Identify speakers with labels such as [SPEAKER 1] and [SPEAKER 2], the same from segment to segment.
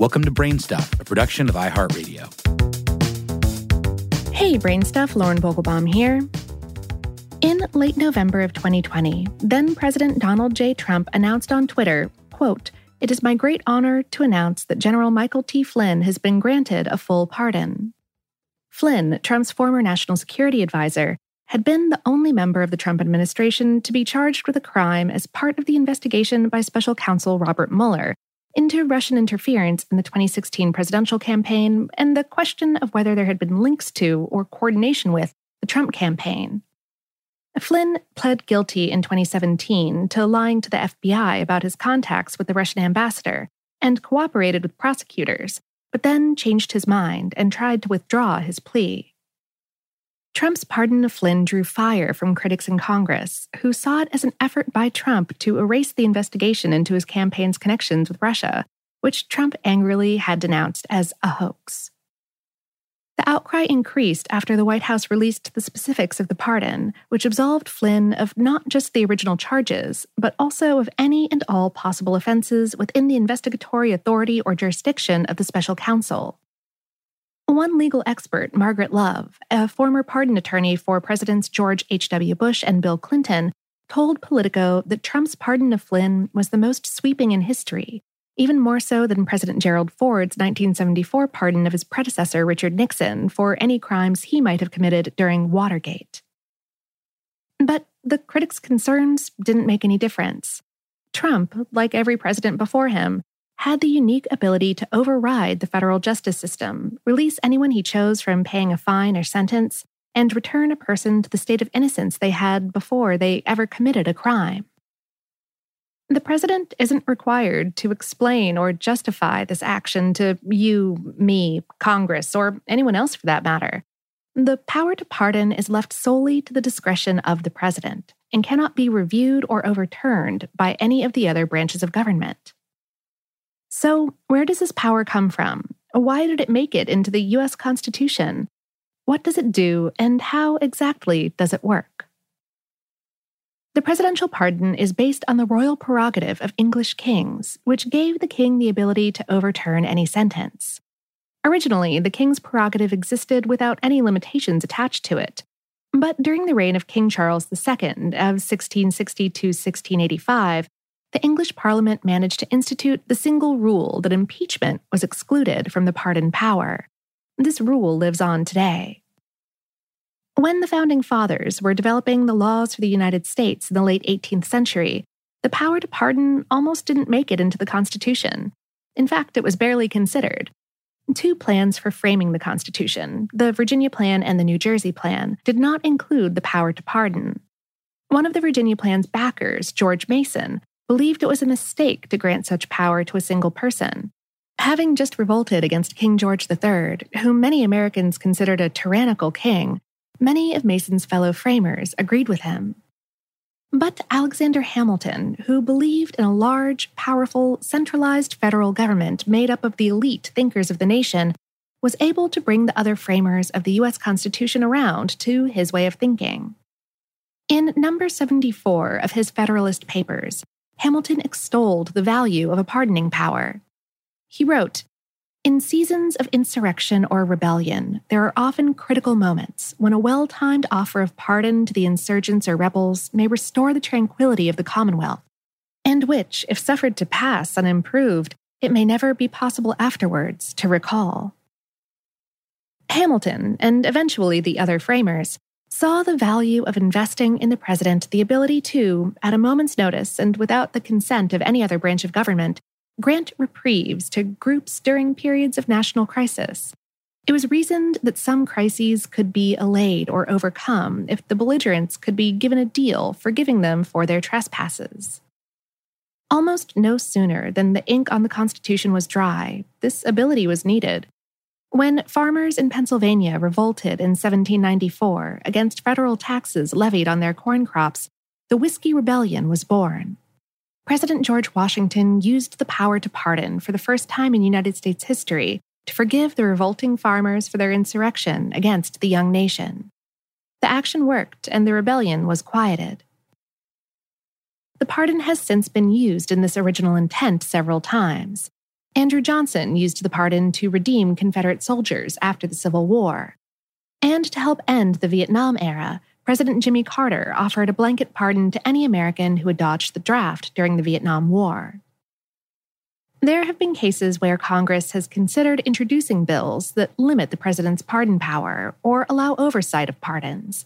[SPEAKER 1] Welcome to Brain Stuff, a production of iHeartRadio.
[SPEAKER 2] Hey, Brain Stuff, Lauren Vogelbaum here. In late November of 2020, then President Donald J. Trump announced on Twitter, quote, It is my great honor to announce that General Michael T. Flynn has been granted a full pardon. Flynn, Trump's former national security advisor, had been the only member of the Trump administration to be charged with a crime as part of the investigation by special counsel Robert Mueller into Russian interference in the 2016 presidential campaign and the question of whether there had been links to or coordination with the Trump campaign. Flynn pled guilty in 2017 to lying to the FBI about his contacts with the Russian ambassador and cooperated with prosecutors, but then changed his mind and tried to withdraw his plea. Trump's pardon of Flynn drew fire from critics in Congress, who saw it as an effort by Trump to erase the investigation into his campaign's connections with Russia, which Trump angrily had denounced as a hoax. The outcry increased after the White House released the specifics of the pardon, which absolved Flynn of not just the original charges, but also of any and all possible offenses within the investigatory authority or jurisdiction of the special counsel. One legal expert, Margaret Love, a former pardon attorney for Presidents George H.W. Bush and Bill Clinton, told Politico that Trump's pardon of Flynn was the most sweeping in history, even more so than President Gerald Ford's 1974 pardon of his predecessor, Richard Nixon, for any crimes he might have committed during Watergate. But the critics' concerns didn't make any difference. Trump, like every president before him, had the unique ability to override the federal justice system, release anyone he chose from paying a fine or sentence, and return a person to the state of innocence they had before they ever committed a crime. The president isn't required to explain or justify this action to you, me, Congress, or anyone else for that matter. The power to pardon is left solely to the discretion of the president and cannot be reviewed or overturned by any of the other branches of government. So, where does this power come from? Why did it make it into the US Constitution? What does it do, and how exactly does it work? The presidential pardon is based on the royal prerogative of English kings, which gave the king the ability to overturn any sentence. Originally, the king's prerogative existed without any limitations attached to it. But during the reign of King Charles II of 1660 to 1685, the English Parliament managed to institute the single rule that impeachment was excluded from the pardon power. This rule lives on today. When the Founding Fathers were developing the laws for the United States in the late 18th century, the power to pardon almost didn't make it into the Constitution. In fact, it was barely considered. Two plans for framing the Constitution, the Virginia Plan and the New Jersey Plan, did not include the power to pardon. One of the Virginia Plan's backers, George Mason, believed it was a mistake to grant such power to a single person. Having just revolted against King George III, whom many Americans considered a tyrannical king, many of Mason's fellow framers agreed with him. But Alexander Hamilton, who believed in a large, powerful, centralized federal government made up of the elite thinkers of the nation, was able to bring the other framers of the U.S. Constitution around to his way of thinking. In number 74 of his Federalist Papers, Hamilton extolled the value of a pardoning power. He wrote, in seasons of insurrection or rebellion, there are often critical moments when a well timed offer of pardon to the insurgents or rebels may restore the tranquility of the Commonwealth, and which, if suffered to pass unimproved, it may never be possible afterwards to recall. Hamilton, and eventually the other framers, saw the value of investing in the president the ability to, at a moment's notice and without the consent of any other branch of government, grant reprieves to groups during periods of national crisis. It was reasoned that some crises could be allayed or overcome if the belligerents could be given a deal forgiving them for their trespasses. Almost no sooner than the ink on the Constitution was dry, this ability was needed. When farmers in Pennsylvania revolted in 1794 against federal taxes levied on their corn crops, the Whiskey Rebellion was born. President George Washington used the power to pardon for the first time in United States history to forgive the revolting farmers for their insurrection against the young nation. The action worked, and the rebellion was quieted. The pardon has since been used in this original intent several times. Andrew Johnson used the pardon to redeem Confederate soldiers after the Civil War. And to help end the Vietnam era, President Jimmy Carter offered a blanket pardon to any American who had dodged the draft during the Vietnam War. There have been cases where Congress has considered introducing bills that limit the president's pardon power or allow oversight of pardons.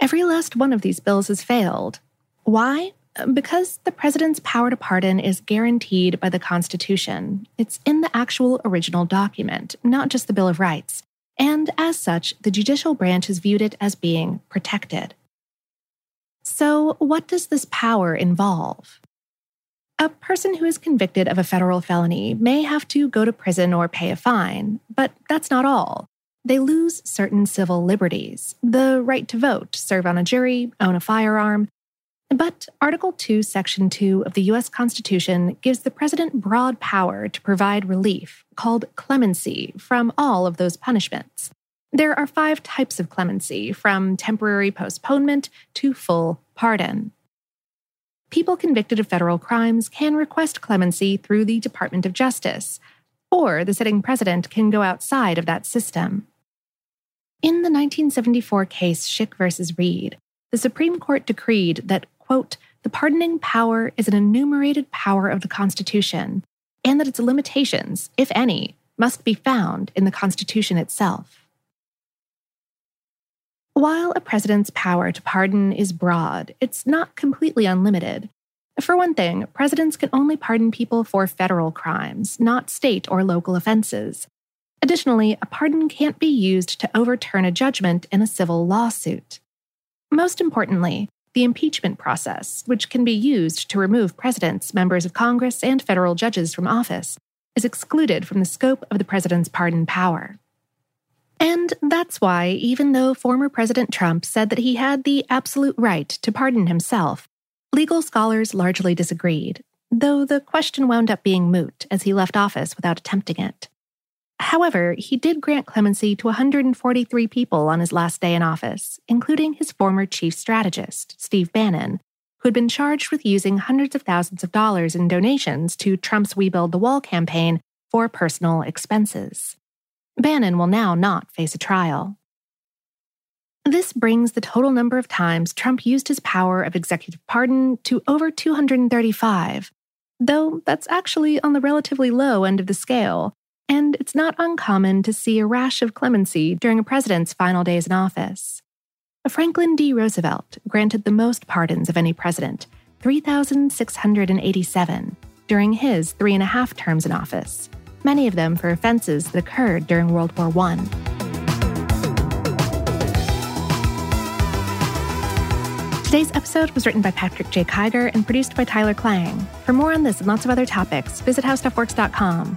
[SPEAKER 2] Every last one of these bills has failed. Why? Because the president's power to pardon is guaranteed by the Constitution. It's in the actual original document, not just the Bill of Rights and as such, the judicial branch has viewed it as being protected. So, what does this power involve? A person who is convicted of a federal felony may have to go to prison or pay a fine, but that's not all. They lose certain civil liberties the right to vote, serve on a jury, own a firearm, but Article 2, Section 2 of the U.S. Constitution gives the president broad power to provide relief, called clemency, from all of those punishments. There are five types of clemency, from temporary postponement to full pardon. People convicted of federal crimes can request clemency through the Department of Justice, or the sitting president can go outside of that system. In the 1974 case Schick v. Reed, the Supreme Court decreed that quote, the pardoning power is an enumerated power of the Constitution, and that its limitations, if any, must be found in the Constitution itself. While a president's power to pardon is broad, it's not completely unlimited. For one thing, presidents can only pardon people for federal crimes, not state or local offenses. Additionally, a pardon can't be used to overturn a judgment in a civil lawsuit. Most importantly, the impeachment process, which can be used to remove presidents, members of Congress, and federal judges from office, is excluded from the scope of the president's pardon power. And that's why, even though former President Trump said that he had the absolute right to pardon himself, legal scholars largely disagreed, though the question wound up being moot as he left office without attempting it. However, he did grant clemency to 143 people on his last day in office, including his former chief strategist, Steve Bannon, who had been charged with using hundreds of thousands of dollars in donations to Trump's We Build the Wall campaign for personal expenses. Bannon will now not face a trial. This brings the total number of times Trump used his power of executive pardon to over 235, though that's actually on the relatively low end of the scale, and it's not uncommon to see a rash of clemency during a president's final days in office. Franklin D. Roosevelt granted the most pardons of any president, 3,687, during his three and a half terms in office, many of them for offenses that occurred during World War I. Today's episode was written by Patrick J. Kiger and produced by Tyler Klang. For more on this and lots of other topics, visit howstuffworks.com.